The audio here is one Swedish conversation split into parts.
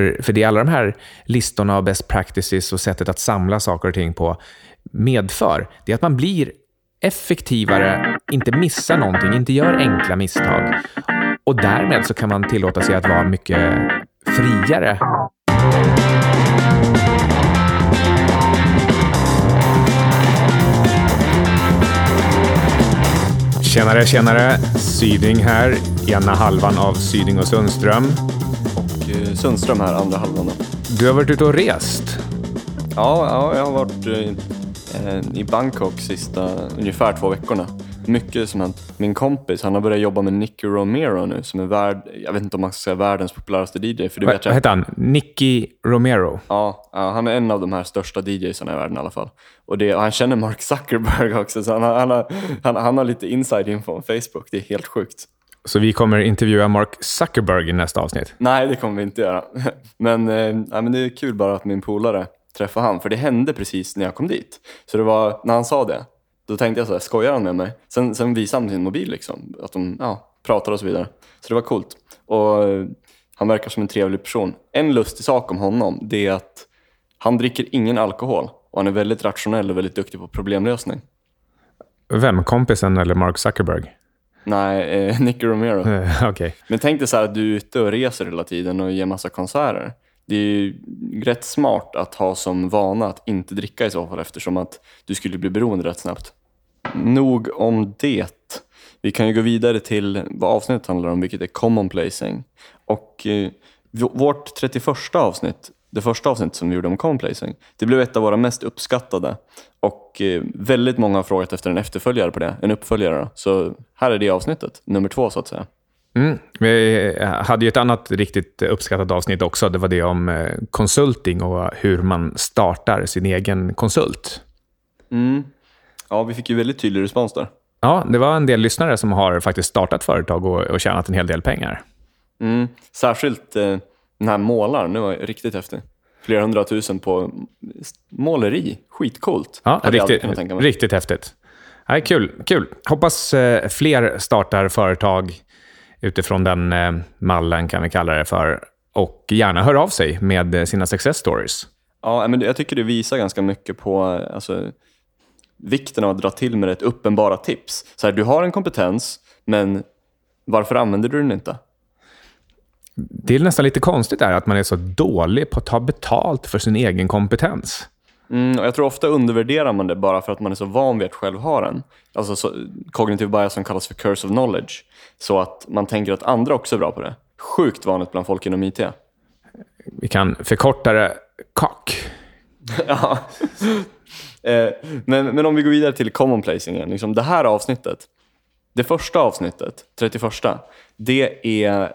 För, för det alla de här listorna och best practices och sättet att samla saker och ting på medför, det är att man blir effektivare, inte missar någonting, inte gör enkla misstag. Och därmed så kan man tillåta sig att vara mycket friare. Tjenare, tjenare! Syding här, ena halvan av Syding och Sundström. Sundström här, andra halvan. Du har varit ute och rest. Ja, ja jag har varit eh, i Bangkok sista ungefär två veckorna. Mycket som hänt. Min kompis, han har börjat jobba med Nicky Romero nu som är värld, jag vet inte om man ska säga världens populäraste DJ. För det Vad vet jag. vad heter han? Nicky Romero. Ja, ja, han är en av de här största DJsarna i världen i alla fall. Och, det, och han känner Mark Zuckerberg också, så han, har- han, har, han, han har lite inside info om Facebook. Det är helt sjukt. Så vi kommer intervjua Mark Zuckerberg i nästa avsnitt. Nej, det kommer vi inte göra. Men, eh, men det är kul bara att min polare träffade han, för det hände precis när jag kom dit. Så det var, när han sa det, då tänkte jag så här, skojar han med mig? Sen, sen visade han sin mobil liksom, att de ja, pratar och så vidare. Så det var coolt. Och eh, han verkar som en trevlig person. En lustig sak om honom, det är att han dricker ingen alkohol och han är väldigt rationell och väldigt duktig på problemlösning. Vem? Kompisen eller Mark Zuckerberg? Nej, eh, Nicky Romero. Eh, Okej. Men tänk dig så här att du är ute och reser hela tiden och ger massa konserter. Det är ju rätt smart att ha som vana att inte dricka i så fall eftersom att du skulle bli beroende rätt snabbt. Nog om det. Vi kan ju gå vidare till vad avsnittet handlar om, vilket är commonplacing. Och eh, vårt 31 avsnitt, det första avsnittet som vi gjorde om commonplacing, det blev ett av våra mest uppskattade. Och eh, väldigt många har frågat efter en efterföljare på det, en uppföljare. Så här är det avsnittet, nummer två så att säga. Mm. Vi hade ju ett annat riktigt uppskattat avsnitt också. Det var det om eh, konsulting och hur man startar sin egen konsult. Mm. Ja, vi fick ju väldigt tydlig respons där. Ja, det var en del lyssnare som har faktiskt startat företag och, och tjänat en hel del pengar. Mm. Särskilt eh, den här målaren, det var riktigt häftig. Flera hundratusen på måleri, skitcoolt. Ja, riktigt, riktigt häftigt. Nej, kul, kul. Hoppas eh, fler startar företag utifrån den eh, mallen, kan vi kalla det för. Och gärna hör av sig med eh, sina success stories. Ja, men jag tycker det visar ganska mycket på alltså, vikten av att dra till med rätt uppenbara tips. Så här, du har en kompetens, men varför använder du den inte? Det är nästan lite konstigt där att man är så dålig på att ta betalt för sin egen kompetens. Mm, och jag tror ofta undervärderar man det bara för att man är så van vid att själv ha den. Alltså så, kognitiv bias som kallas för curse of knowledge. Så att man tänker att andra också är bra på det. Sjukt vanligt bland folk inom IT. Vi kan förkorta det COC. ja. eh, men, men om vi går vidare till commonplacingen. Liksom det här avsnittet, det första avsnittet, 31, det är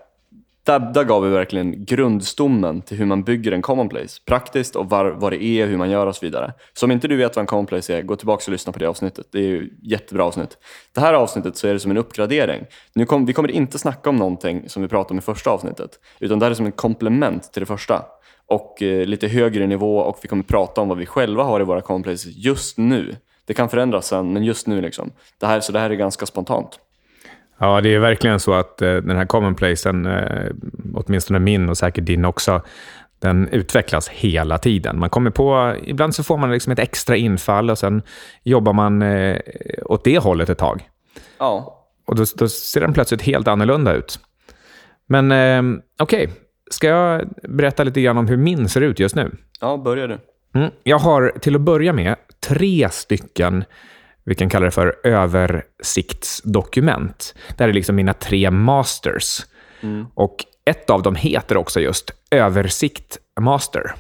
där, där gav vi verkligen grundstommen till hur man bygger en commonplace. Praktiskt och var, vad det är, hur man gör och så vidare. Så om inte du vet vad en commonplace är, gå tillbaka och lyssna på det avsnittet. Det är ju jättebra avsnitt. Det här avsnittet så är det som en uppgradering. Nu kom, vi kommer inte snacka om någonting som vi pratade om i första avsnittet. Utan det här är som ett komplement till det första. Och eh, lite högre nivå och vi kommer prata om vad vi själva har i våra commonplaces just nu. Det kan förändras sen, men just nu liksom. Det här, så det här är ganska spontant. Ja, det är verkligen så att eh, den här commonplacen, eh, åtminstone min och säkert din också, den utvecklas hela tiden. Man kommer på, ibland så får man liksom ett extra infall och sen jobbar man eh, åt det hållet ett tag. Ja, Och då, då ser den plötsligt helt annorlunda ut. Men eh, okej, ska jag berätta lite grann om hur min ser ut just nu? ja börjar du. Mm. Jag har till att börja med tre stycken, vi kan kalla det för översiktsdokument. Det här är liksom mina tre masters. Och ett av dem heter också just översikt master.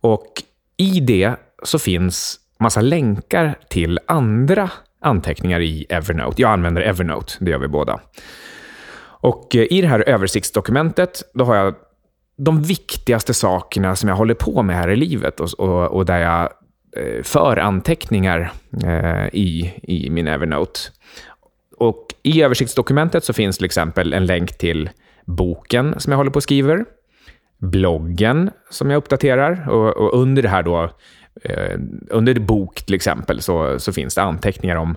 Och i det så finns massa länkar till andra anteckningar i Evernote. Jag använder Evernote, det gör vi båda. Och eh, i det här översiktsdokumentet, då har jag de viktigaste sakerna som jag håller på med här i livet och, och, och där jag Eh, för anteckningar eh, i, i min Evernote. Och I översiktsdokumentet så finns till exempel en länk till boken som jag håller på och skriver, bloggen som jag uppdaterar och, och under det här då, eh, under bok till exempel, så, så finns det anteckningar om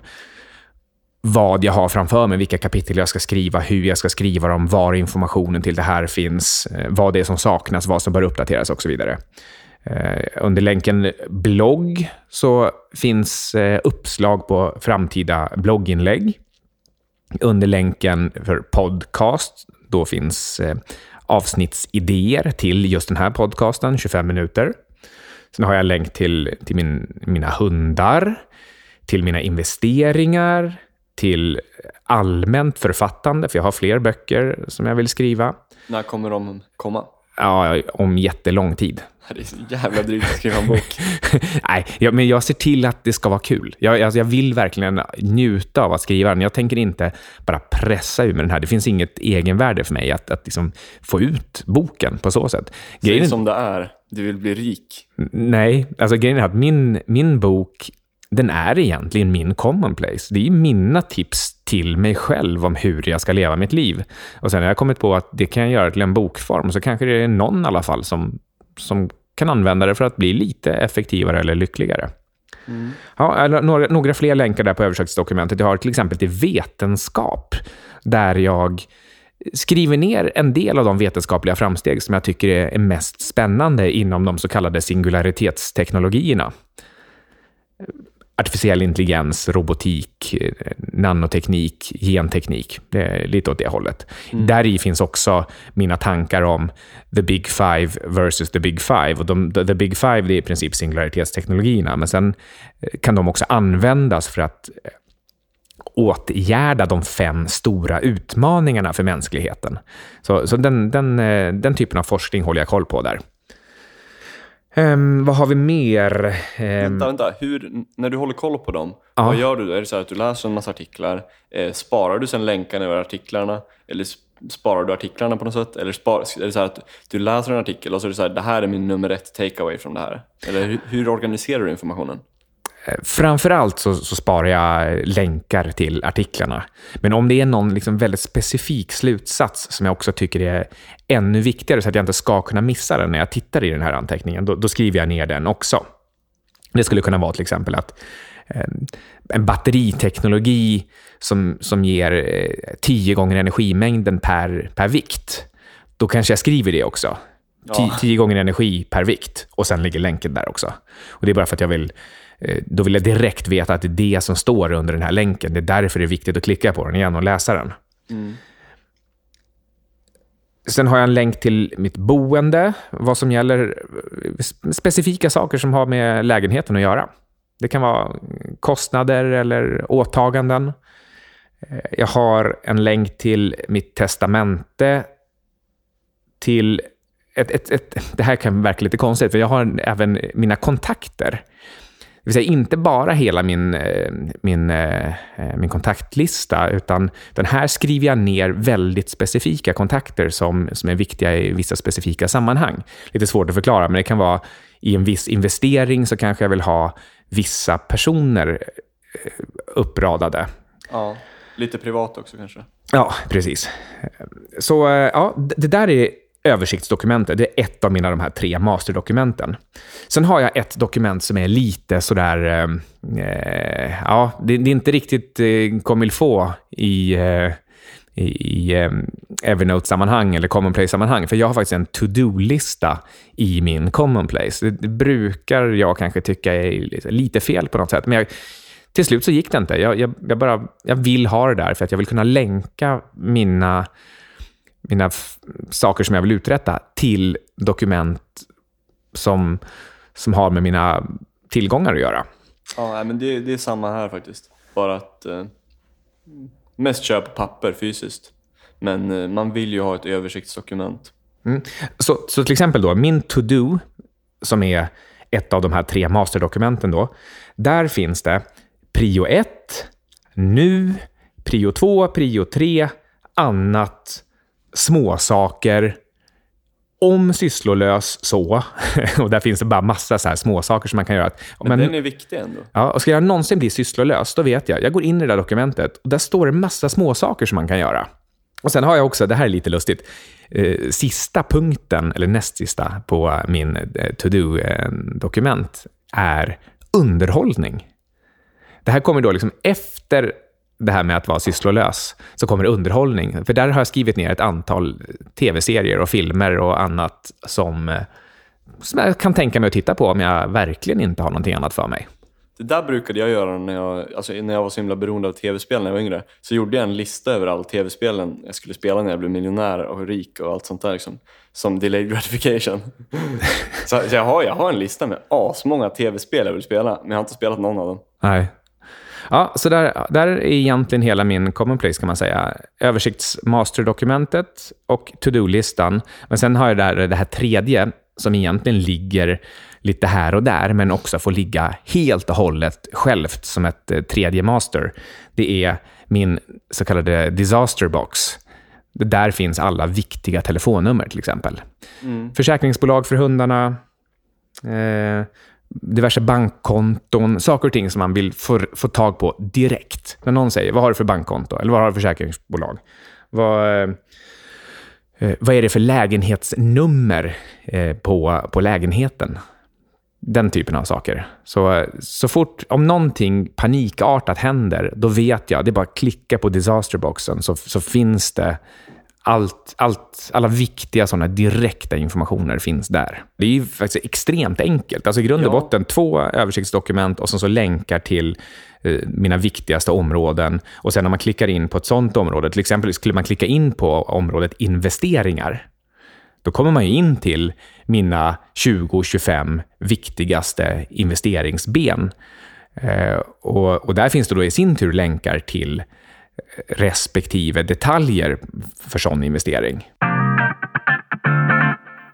vad jag har framför mig, vilka kapitel jag ska skriva, hur jag ska skriva dem, var informationen till det här finns, vad det är som saknas, vad som bör uppdateras och så vidare. Eh, under länken blogg så finns eh, uppslag på framtida blogginlägg. Under länken för podcast, då finns eh, avsnittsidéer till just den här podcasten, 25 minuter. Sen har jag länk till, till min, mina hundar, till mina investeringar, till allmänt författande, för jag har fler böcker som jag vill skriva. När kommer de komma? Ja, om jättelång tid. Det är så jävla drygt att skriva en bok. Nej, jag, men jag ser till att det ska vara kul. Jag, alltså, jag vill verkligen njuta av att skriva den. Jag tänker inte bara pressa ur mig den här. Det finns inget egenvärde för mig att, att liksom få ut boken på så sätt. Grejen... som det är. Du vill bli rik. Nej, alltså grejen är att min, min bok den är egentligen min commonplace. Det är mina tips till mig själv om hur jag ska leva mitt liv. Och sen har jag kommit på att det kan jag göra till en bokform, så kanske det är någon i alla fall som, som kan använda det för att bli lite effektivare eller lyckligare. Mm. Ja, några, några fler länkar där på översiktsdokumentet. Jag har till exempel till vetenskap, där jag skriver ner en del av de vetenskapliga framsteg som jag tycker är mest spännande inom de så kallade singularitetsteknologierna artificiell intelligens, robotik, nanoteknik, genteknik. Det är lite åt det hållet. Mm. Där i finns också mina tankar om the big five versus the big five. Och de, the big five är i princip singularitetsteknologierna, men sen eh, kan de också användas för att eh, åtgärda de fem stora utmaningarna för mänskligheten. Så, så den, den, eh, den typen av forskning håller jag koll på där. Um, vad har vi mer? Um, vänta, vänta. Hur, när du håller koll på dem, ja. vad gör du? Är det så att du läser en massa artiklar? Eh, sparar du sen länkarna över artiklarna? Eller sparar du artiklarna på något sätt? Eller spar, är det så att du läser en artikel och så är det så här, det här är min nummer ett takeaway från det här? Eller hur, hur organiserar du informationen? Framförallt så, så sparar jag länkar till artiklarna. Men om det är någon liksom väldigt specifik slutsats som jag också tycker är ännu viktigare så att jag inte ska kunna missa den när jag tittar i den här anteckningen, då, då skriver jag ner den också. Det skulle kunna vara till exempel att eh, en batteriteknologi som, som ger eh, tio gånger energimängden per, per vikt. Då kanske jag skriver det också. Ja. Tio gånger energi per vikt och sen ligger länken där också. Och Det är bara för att jag vill Eh, Eh, då vill jag direkt veta att det är det som står under den här länken. Det är därför det är viktigt att klicka på den igen och läsa den. Mm. Sen har jag en länk till mitt boende, vad som gäller eh, specifika saker som har med lägenheten att göra. Det kan vara kostnader eller åtaganden. Eh, jag har en länk till mitt testamente, till ett, ett, ett, det här kan verka lite konstigt, för jag har även mina kontakter. Det vill säga inte bara hela min, eh, min, eh, min kontaktlista, utan den här skriver jag ner väldigt specifika kontakter som, som är viktiga i vissa specifika sammanhang. Lite svårt att förklara, men det kan vara i en viss investering så kanske jag vill ha vissa personer eh, uppradade. Ja, lite privat också kanske. Ja, precis. Så ja, det där är översiktsdokumentet. Det är ett av mina de här tre masterdokumenten. Sen har jag ett dokument som är lite sådär... Eh, eh ja, det, det, är inte riktigt eh, comme il faut i, eh, i eh, Evernote-sammanhang eller commonplace-sammanhang. För jag har faktiskt en to-do-lista i min commonplace. Det, det, brukar jag kanske tycka är lite fel på något sätt. Men jag, till slut så gick det inte. Jag, jag, jag, bara, jag vill ha det där för att jag vill kunna länka mina mina saker som jag vill uträtta till dokument som, som har med mina tillgångar att göra. Ja, men det, det är samma här faktiskt. Bara att eh, mest köpa papper fysiskt. Men eh, man vill ju ha ett översiktsdokument. Mm. Så, så till exempel då, min to-do, som är ett av de här tre masterdokumenten, då, där finns det prio 1, nu, prio 2, prio 3, annat, småsaker, om sysslolös så, och där finns det bara massa så här småsaker som man kan göra. Men, men den är viktig ändå. Ja, och ska jag någonsin bli sysslolös, då vet jag. Jag går in i det där dokumentet och där står det massa småsaker som man kan göra. Och sen har jag också, det här är lite lustigt, eh, sista punkten, eller näst sista på min eh, to-do-dokument är underhållning. Det här kommer då liksom efter det här med att vara sysslolös, så kommer underhållning. För där har jag skrivit ner ett antal tv-serier och filmer och annat som, eh, som jag kan tänka mig att titta på om jag verkligen inte har någonting annat för mig. Det där brukade jag göra när jag, alltså när jag var så himla beroende av tv-spel när jag var yngre. Så gjorde jag en lista över alla tv-spelen jag skulle spela när jag blev miljonär och rik och allt sånt där. Liksom, som delayed gratification. så, så jag, har, jag har en lista med asmånga tv-spel jag vill spela, men jag har inte spelat någon av dem. Nej. Ja, så där, där är egentligen hela min commonplace kan man säga. Översiktsmasterdokumentet och to-do-listan. Men sen har jag där det här tredje som egentligen ligger lite här och där, men också får ligga helt och hållet självt som ett eh, tredje master. Det är min så kallade disaster box. Där finns alla viktiga telefonnummer till exempel. Mm. Försäkringsbolag för hundarna, eh, diverse bankkonton, saker och ting som man vill få, få tag på direkt. När någon säger, vad har du för bankkonto? Eller vad har du för försäkringsbolag? Vad, eh, eh vad är det för lägenhetsnummer eh, på, på lägenheten? Den typen av saker. Så, så fort, om någonting panikartat händer, då vet jag, det är bara att klicka på disasterboxen så, så finns det allt, allt, alla viktiga sådana direkta informationer finns där. Det är ju faktiskt extremt enkelt. Alltså i grund och botten två översiktsdokument och sen så länkar till eh, mina viktigaste områden. Och sen när man klickar in på ett sådant område, till exempel skulle man klicka in på området investeringar, då kommer man in till mina 20-25 viktigaste investeringsben. Eh, och, och, där finns det då i sin tur länkar till respektive detaljer för sån investering.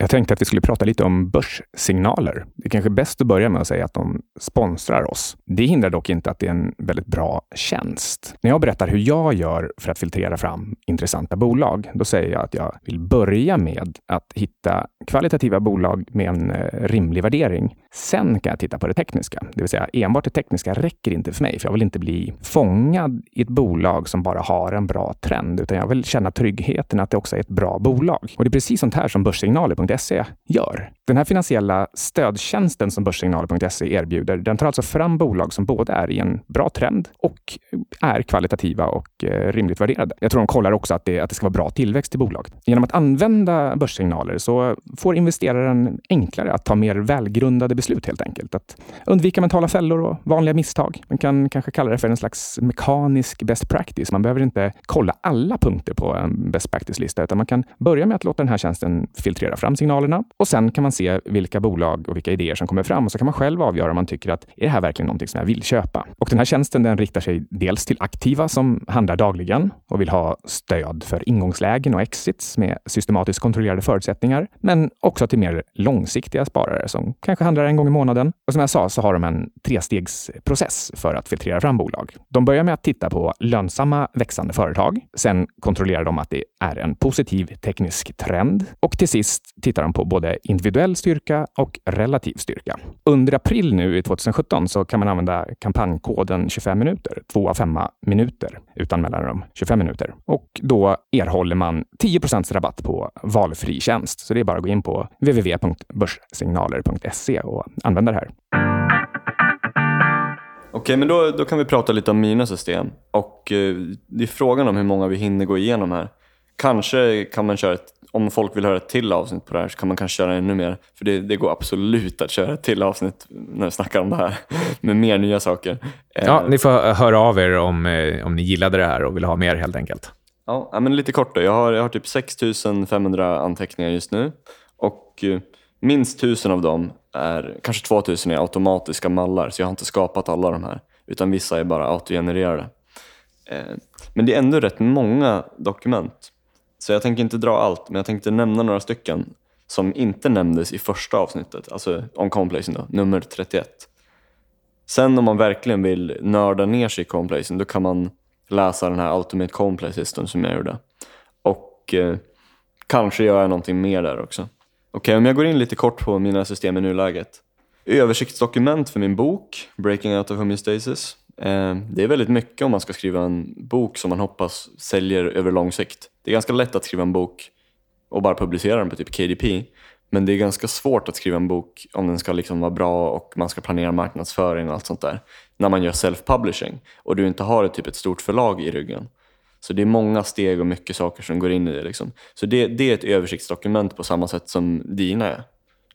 Jag tänkte att vi skulle prata lite om börssignaler. Det är kanske bäst att börja med att säga att de sponsrar oss. Det hindrar dock inte att det är en väldigt bra tjänst. När jag berättar hur jag gör för att filtrera fram intressanta bolag, då säger jag att jag vill börja med att hitta kvalitativa bolag med en eh, rimlig värdering. Sen kan jag titta på det tekniska, det vill säga enbart det tekniska räcker inte för mig, för jag vill inte bli fångad i ett bolag som bara har en bra trend, utan jag vill känna tryggheten att det också är ett bra bolag. Och det är precis sånt här som Börssignaler.se gör. Den här finansiella stödtjänsten som Börssignaler.se erbjuder, den tar alltså fram bolag som både är i en bra trend och är kvalitativa och eh, rimligt värderade. Jag tror de kollar också att det, att det ska vara bra tillväxt i bolaget. Genom att använda börssignaler så får investeraren enklare att ta mer välgrundade beslut helt enkelt. Att undvika mentala fällor och vanliga misstag. Man kan kanske kalla det för en slags mekanisk best practice. Man behöver inte kolla alla punkter på en best practice-lista, utan man kan börja med att låta den här tjänsten filtrera fram signalerna och sen kan man se vilka bolag och vilka idéer som kommer fram och så kan man själv avgöra om man tycker att är det här verkligen någonting som jag vill köpa? Och den här tjänsten den riktar sig dels till aktiva som handlar dagligen och vill ha stöd för ingångslägen och exits med systematiskt kontrollerade förutsättningar, men också till mer långsiktiga sparare som kanske handlar en gång i månaden. Och som jag sa så har de en trestegsprocess för att filtrera fram bolag. De börjar med att titta på lönsamma växande företag. Sen kontrollerar de att det är en positiv teknisk trend och till sist tittar de på både individuell styrka och relativ styrka. Under april nu i 2017 så kan man använda kampanjkoden 25 minuter, 2 av 5 minuter utan mellanrum, 25 minuter. Och då erhåller man 10% rabatt på valfri tjänst. Så det är bara att gå in på www.börssignaler.se och använda det här. Okej, men då, då kan vi prata lite om mina system. Och eh, det är frågan om hur många vi hinner gå igenom här. Kanske kan man köra ett om folk vill höra ett till avsnitt på det här så kan man kanske köra ännu mer. För det, det går absolut att köra ett till avsnitt när vi snackar om det här med mer nya saker. Ja, ni får höra av er om, eh, om ni gillade det här och vill ha mer helt enkelt. Ja, men lite kort då. Jag har, jag har typ 6500 anteckningar just nu och eh, minst tusen av dem är, kanske 2000 är automatiska mallar, så jag har inte skapat alla de här, utan vissa är bara autogenererade. Eh, men det är ändå rätt många dokument. Så jag tänker inte dra allt, men jag tänkte nämna några stycken som inte nämndes i första avsnittet, alltså om complacing då, nummer 31. Sen om man verkligen vill nörda ner sig i complacing, då kan man läsa den här Ultimate Complace System som jag gjorde. Och eh, kanske gör jag någonting mer där också. Okej, okay, om jag går in lite kort på mina system i nuläget. Översiktsdokument för min bok, Breaking Out of Homeostasis. Eh, det är väldigt mycket om man ska skriva en bok som man hoppas säljer över lång sikt. Det är ganska lätt att skriva en bok och bara publicera den på typ KDP. Men det är ganska svårt att skriva en bok om den ska liksom vara bra och man ska planera marknadsföring och allt sånt där. När man gör self-publishing och du inte har ett, typ ett stort förlag i ryggen. Så det är många steg och mycket saker som går in i det. Liksom. Så det, det är ett översiktsdokument på samma sätt som dina är.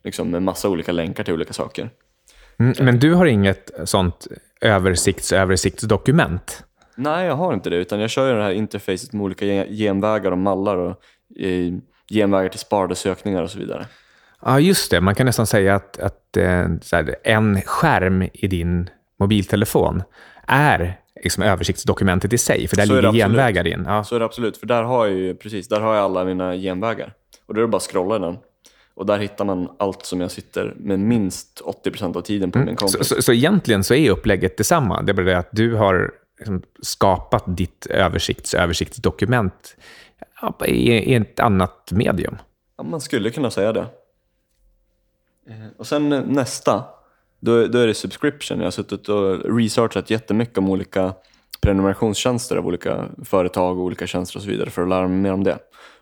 Liksom, med massa olika länkar till olika saker. Mm, men du har inget sånt översikts-översiktsdokument? Nej, jag har inte det. Utan jag kör det här interfacet med olika genvägar och mallar och eh, genvägar till sparade sökningar och så vidare. Ja, just det. Man kan nästan säga att, att eh, här, en skärm i din mobiltelefon är liksom översiktsdokumentet i sig, för där så ligger genvägar in. Ja. Så är det absolut, för där har jag ju, precis, där har jag alla mina genvägar. Och då är det bara att scrolla den. Och där hittar man allt som jag sitter med minst 80% av tiden på mm. min konto. Så, så, så, egentligen så är upplägget detsamma. Det är bara det att du har liksom skapat ditt översikts översiktsdokument i, i ett annat medium. Ja, man skulle kunna säga det. Eh, och sen nästa, då, då är det subscription. Jag har suttit och researchat jättemycket om olika prenumerationstjänster av olika företag och olika tjänster och så vidare för att lära mig mer om det.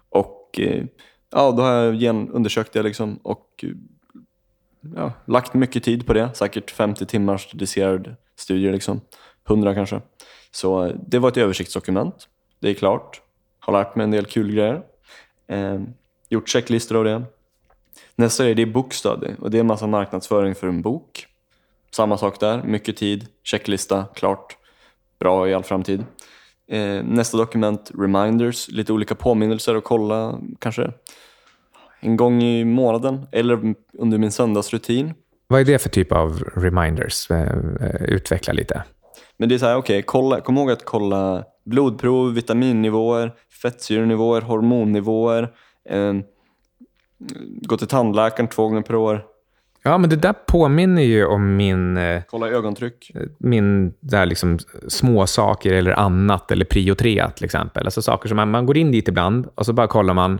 Och eh, ja, då har jag igen undersökt det liksom och eh, ja, lagt mycket tid på det. Säkert 50 timmars dedicerad studier, liksom. 100 kanske. Så eh, det var ett översiktsdokument. Det är klart. Har lärt mig en del kul grejer. Eh, gjort checklistor av det. Nästa är det är bookstudy och det är en massa marknadsföring för en bok. Samma sak där, mycket tid, checklista, klart. Bra i all framtid. Eh, nästa dokument, reminders, lite olika påminnelser att kolla kanske en gång i månaden eller under min söndagsrutin. Vad är det för typ av reminders? Eh, eh, utveckla lite. Men det är så här, okej, okay, kom ihåg att kolla blodprov, vitaminnivåer, fettsyrenivåer, hormonnivåer. Eh, gå till tandläkaren två gånger per år. Ja, men det där påminner ju om min... Eh, kolla ögontryck. Min där liksom små saker eller annat, eller prio 3 till exempel. Alltså saker som man, man går in dit ibland och så bara kollar man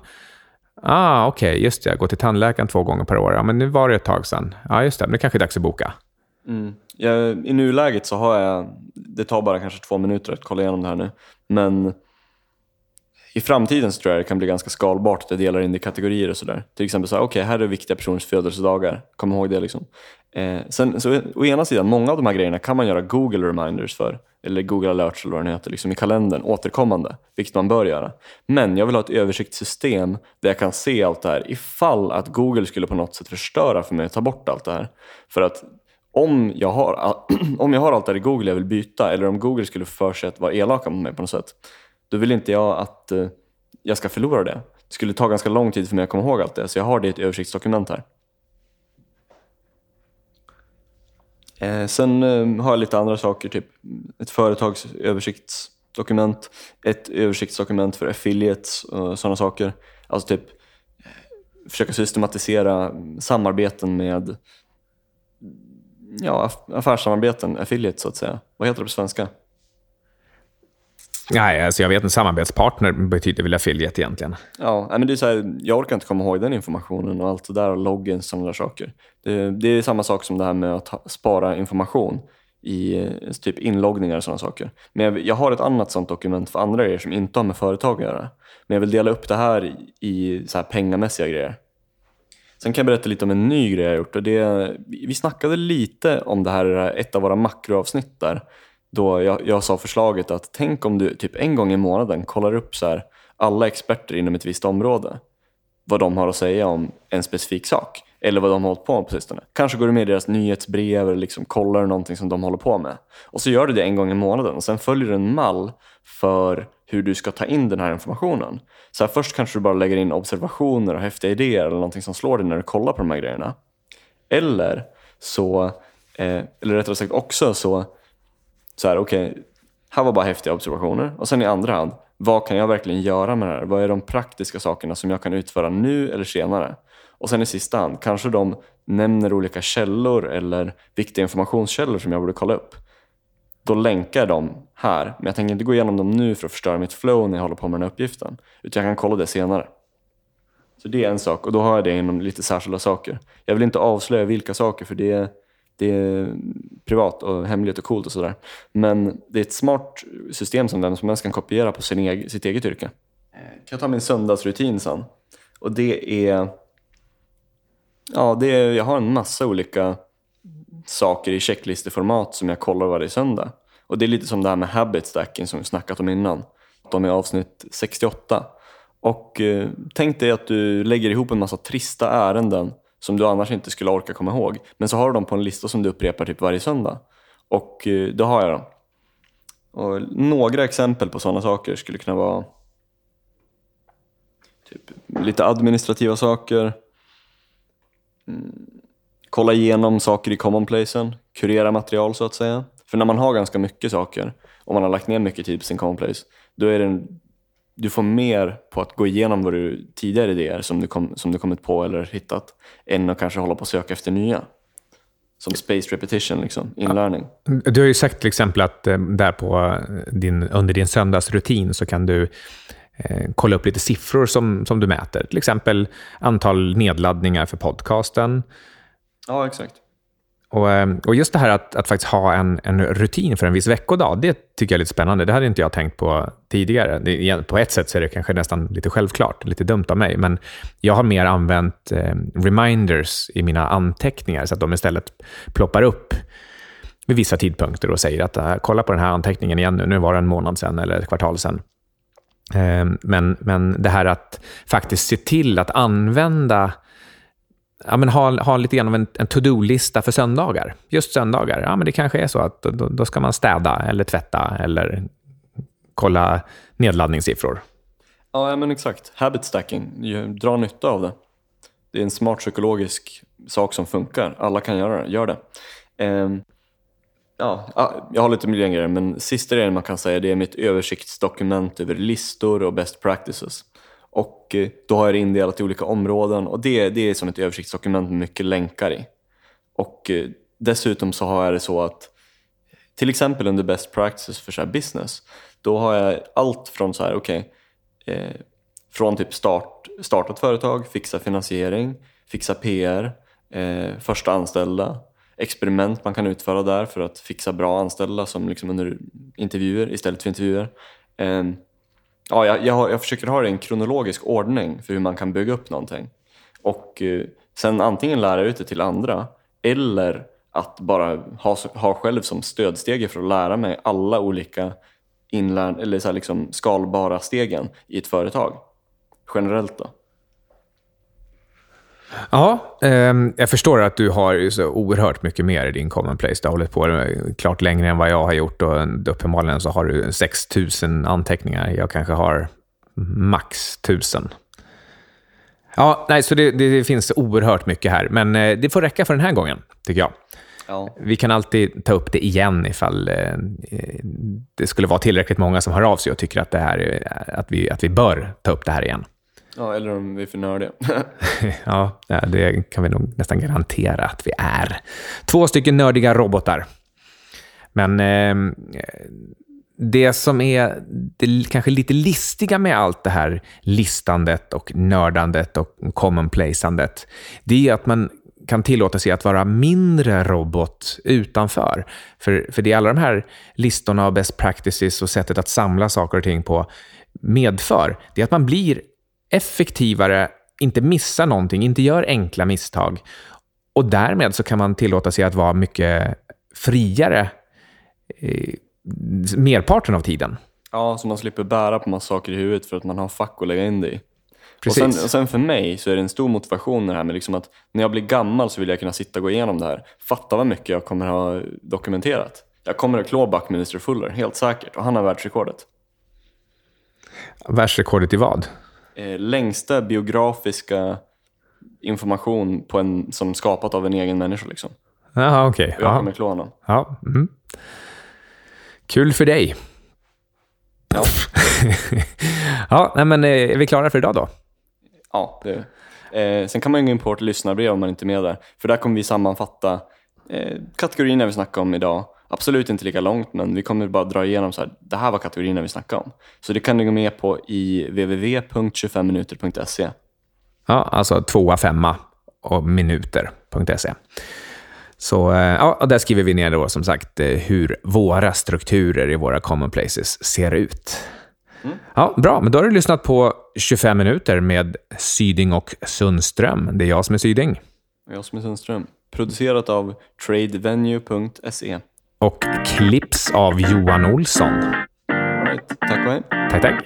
Ah, okej, okay, just det. Jag går till tandläkaren två gånger per år. Ja, men nu var det ett tag sedan. Ja, just det. Men det kanske är dags att boka. Mm. Jag, I nuläget så har jag, det tar bara kanske två minuter att kolla igenom det här nu. Men i framtiden så tror jag det kan bli ganska skalbart att jag delar in det i kategorier och sådär. Till exempel så här, okej, okay, här är viktiga personers födelsedagar. Kom ihåg det liksom. Eh, sen, så, å ena sidan, många av de här grejerna kan man göra Google reminders för. Eller Google alerts eller vad den heter, liksom i kalendern, återkommande. Vilket man bör göra. Men jag vill ha ett översiktssystem där jag kan se allt det här ifall att Google skulle på något sätt förstöra för mig och ta bort allt det här. För att om jag har, om jag har allt det här i Google jag vill byta eller om Google skulle få för sig att vara elaka mot mig på något sätt då vill inte jag att eh, jag ska förlora det. Det skulle ta ganska lång tid för mig att komma ihåg allt det, så jag har det i ett översiktsdokument här. Eh, sen eh, har jag lite andra saker, typ ett företags översiktsdokument, ett översiktsdokument för affiliates och sådana saker. Alltså typ eh, försöka systematisera samarbeten med ja, affärssamarbeten, affiliates så att säga. Vad heter det på svenska? Nej, alltså jag vet inte. Samarbetspartner betyder väl affiliate egentligen. Ja, men det är så här, jag orkar inte komma ihåg den informationen och allt det där och loggen och sådana saker. Det, det, är samma sak som det här med att spara information i eh, typ inloggningar och sådana saker. Men jag, jag, har ett annat sånt dokument för andra grejer som inte har med företag att göra. Men jag vill dela upp det här i, i så här pengamässiga grejer. Sen kan jag berätta lite om en ny grej jag gjort. Och det, vi snackade lite om det här i ett av våra makroavsnitt där då jag, jag sa förslaget att tänk om du typ en gång i månaden kollar upp så här, alla experter inom ett visst område. Vad de har att säga om en specifik sak. Eller vad de har hållit på med på sistone. Kanske går du med i deras nyhetsbrev eller liksom kollar någonting som de håller på med. Och så gör du det en gång i månaden och sen följer du en mall för hur du ska ta in den här informationen. Så här, först kanske du bara lägger in observationer och häftiga idéer eller någonting som slår dig när du kollar på de här grejerna. Eller så, eh, eller rättare sagt också så så här, okej, okay, här var bara häftiga observationer. Och sen i andra hand, vad kan jag verkligen göra med det här? Vad är de praktiska sakerna som jag kan utföra nu eller senare? Och sen i sista hand, kanske de nämner olika källor eller viktiga informationskällor som jag borde kolla upp. Då länkar jag dem här, men jag tänker inte gå igenom dem nu för att förstöra mitt flow när jag håller på med den här uppgiften. Utan jag kan kolla det senare. Så det är en sak och då har jag det inom lite särskilda saker. Jag vill inte avslöja vilka saker för det det är privat och hemligt och coolt och sådär. Men det är ett smart system som den som helst kan kopiera på sin egen, sitt eget yrke. Eh, kan jag ta min söndagsrutin sen? Och det är Ja, det är, jag har en massa olika saker i checklisteformat som jag kollar varje söndag. Och det är lite som det här med habit stacking som vi snackat om innan. De är avsnitt 68. Och eh, tänk dig att du lägger ihop en massa trista ärenden som du annars inte skulle orka komma ihåg. Men så har du dem på en lista som du upprepar typ varje söndag. Och eh, då har jag dem. Och några exempel på sådana saker skulle kunna vara typ, lite administrativa saker, mm. kolla igenom saker i commonplacen, kurera material så att säga. För när man har ganska mycket saker och man har lagt ner mycket tid på sin commonplace, då är det en, du får mer på att gå igenom vad du tidigare idéer som du, kom, som du kommit på eller hittat, än att kanske hålla på och söka efter nya. Som space repetition, liksom, inlärning. Du har ju sagt till exempel att eh, där på din, under din söndagsrutin så kan du eh, kolla upp lite siffror som, som du mäter. Till exempel antal nedladdningar för podcasten. Ja, exakt. Och, eh, och just det här att, att faktiskt ha en, en rutin för en viss veckodag, det tycker jag är lite spännande. Det hade inte jag tänkt på tidigare. Det, på ett sätt så är det kanske nästan lite självklart, lite dumt av mig, men jag har mer använt eh, reminders i mina anteckningar, så att de istället ploppar upp vid vissa tidpunkter och säger att ah, kolla på den här anteckningen igen nu, nu var det en månad sen, eller ett kvartal sen”. Eh, men, men det här att faktiskt se till att använda ja, men ha, ha lite grann av en, en to-do-lista för söndagar. Just söndagar, ja, men det kanske är så att då, då ska man städa eller tvätta eller kolla nedladdningssiffror. Ja, men exakt. Habit stacking, dra nytta av det. Det är en smart psykologisk sak som funkar. Alla kan göra det. Gör det. Um, ja, jag har lite miljögrejer, men sista grejen man kan säga det är mitt översiktsdokument över listor och best practices. Och eh, då har jag det indelat i olika områden och det, det är som ett översiktsdokument med mycket länkar i. Och eh, dessutom så har jag det så att till exempel under best practices för så business, då har jag allt från så här, okej, okay, eh, från typ start, starta ett företag, fixa finansiering, fixa PR, eh, första anställda, experiment man kan utföra där för att fixa bra anställda som liksom under intervjuer istället för intervjuer. Eh, ja, jag, jag, jag, försöker ha det i en kronologisk ordning för hur man kan bygga upp någonting. Och eh, sen antingen lära ut det till andra eller att bara ha, ha själv som stödsteg för att lära mig alla olika inlär, eller så liksom skalbara stegen i ett företag. Generellt då. Ja, eh, jag förstår att du har så oerhört mycket mer i din commonplace. Du har hållit på klart längre än vad jag har gjort och uppenbarligen så har du 6000 anteckningar. Jag kanske har max 1000. Ja, nej, så det, det, finns oerhört mycket här, men eh, det får räcka för den här gången, tycker jag. Ja. Vi kan alltid ta upp det igen ifall eh, det skulle vara tillräckligt många som hör av sig och tycker att, det här, att, vi, att vi bör ta upp det här igen. Ja, eller om vi är för nördiga. ja, det kan vi nog nästan garantera att vi är. Två stycken nördiga robotar. Men eh, det som är det kanske lite listiga med allt det här listandet och nördandet och commonplaceandet, det är att man kan tillåta sig att vara mindre robot utanför. För, för det är alla de här listorna av best practices och sättet att samla saker och ting på medför, det är att man blir effektivare, inte missar någonting, inte gör enkla misstag. Och därmed så kan man tillåta sig att vara mycket friare eh, merparten av tiden. Ja, så man slipper bära på massa saker i huvudet för att man har fack att lägga in det i. Och sen, och sen, för mig så är det en stor motivation det här med liksom att när jag blir gammal så vill jag kunna sitta och gå igenom det här. Fatta vad mycket jag kommer ha dokumenterat. Jag kommer att klå Buckminster Fuller, helt säkert. Och han har världsrekordet. Världsrekordet i vad? Eh, längsta biografiska information på en, som skapat av en egen människa. Liksom. Jaha, okej. Okay. Jag kommer klå honom. Ja. Mm. Kul för dig. Ja. ja, nej, men eh, är vi klara för idag då? Ja, det eh, Sen kan man gå in på vårt lyssnarbrev om man inte är med där. För där kommer vi sammanfatta eh, kategorierna vi snackar om idag Absolut inte lika långt, men vi kommer bara dra igenom så här, det här var kategorierna vi snackade om. Så det kan du gå med på i www.25minuter.se. Ja, alltså tvåa, femma och minuter.se. Så eh, ja, där skriver vi ner då som sagt eh, hur våra strukturer i våra common places ser ut. Mm. Ja, bra, men då har du lyssnat på 25 minuter med Syding och Sundström. Det är jag som är Syding. Och jag som är Sundström. Producerat av tradevenue.se. Och klipps av Johan Olsson. Right. Tack och hej. Tack, tack.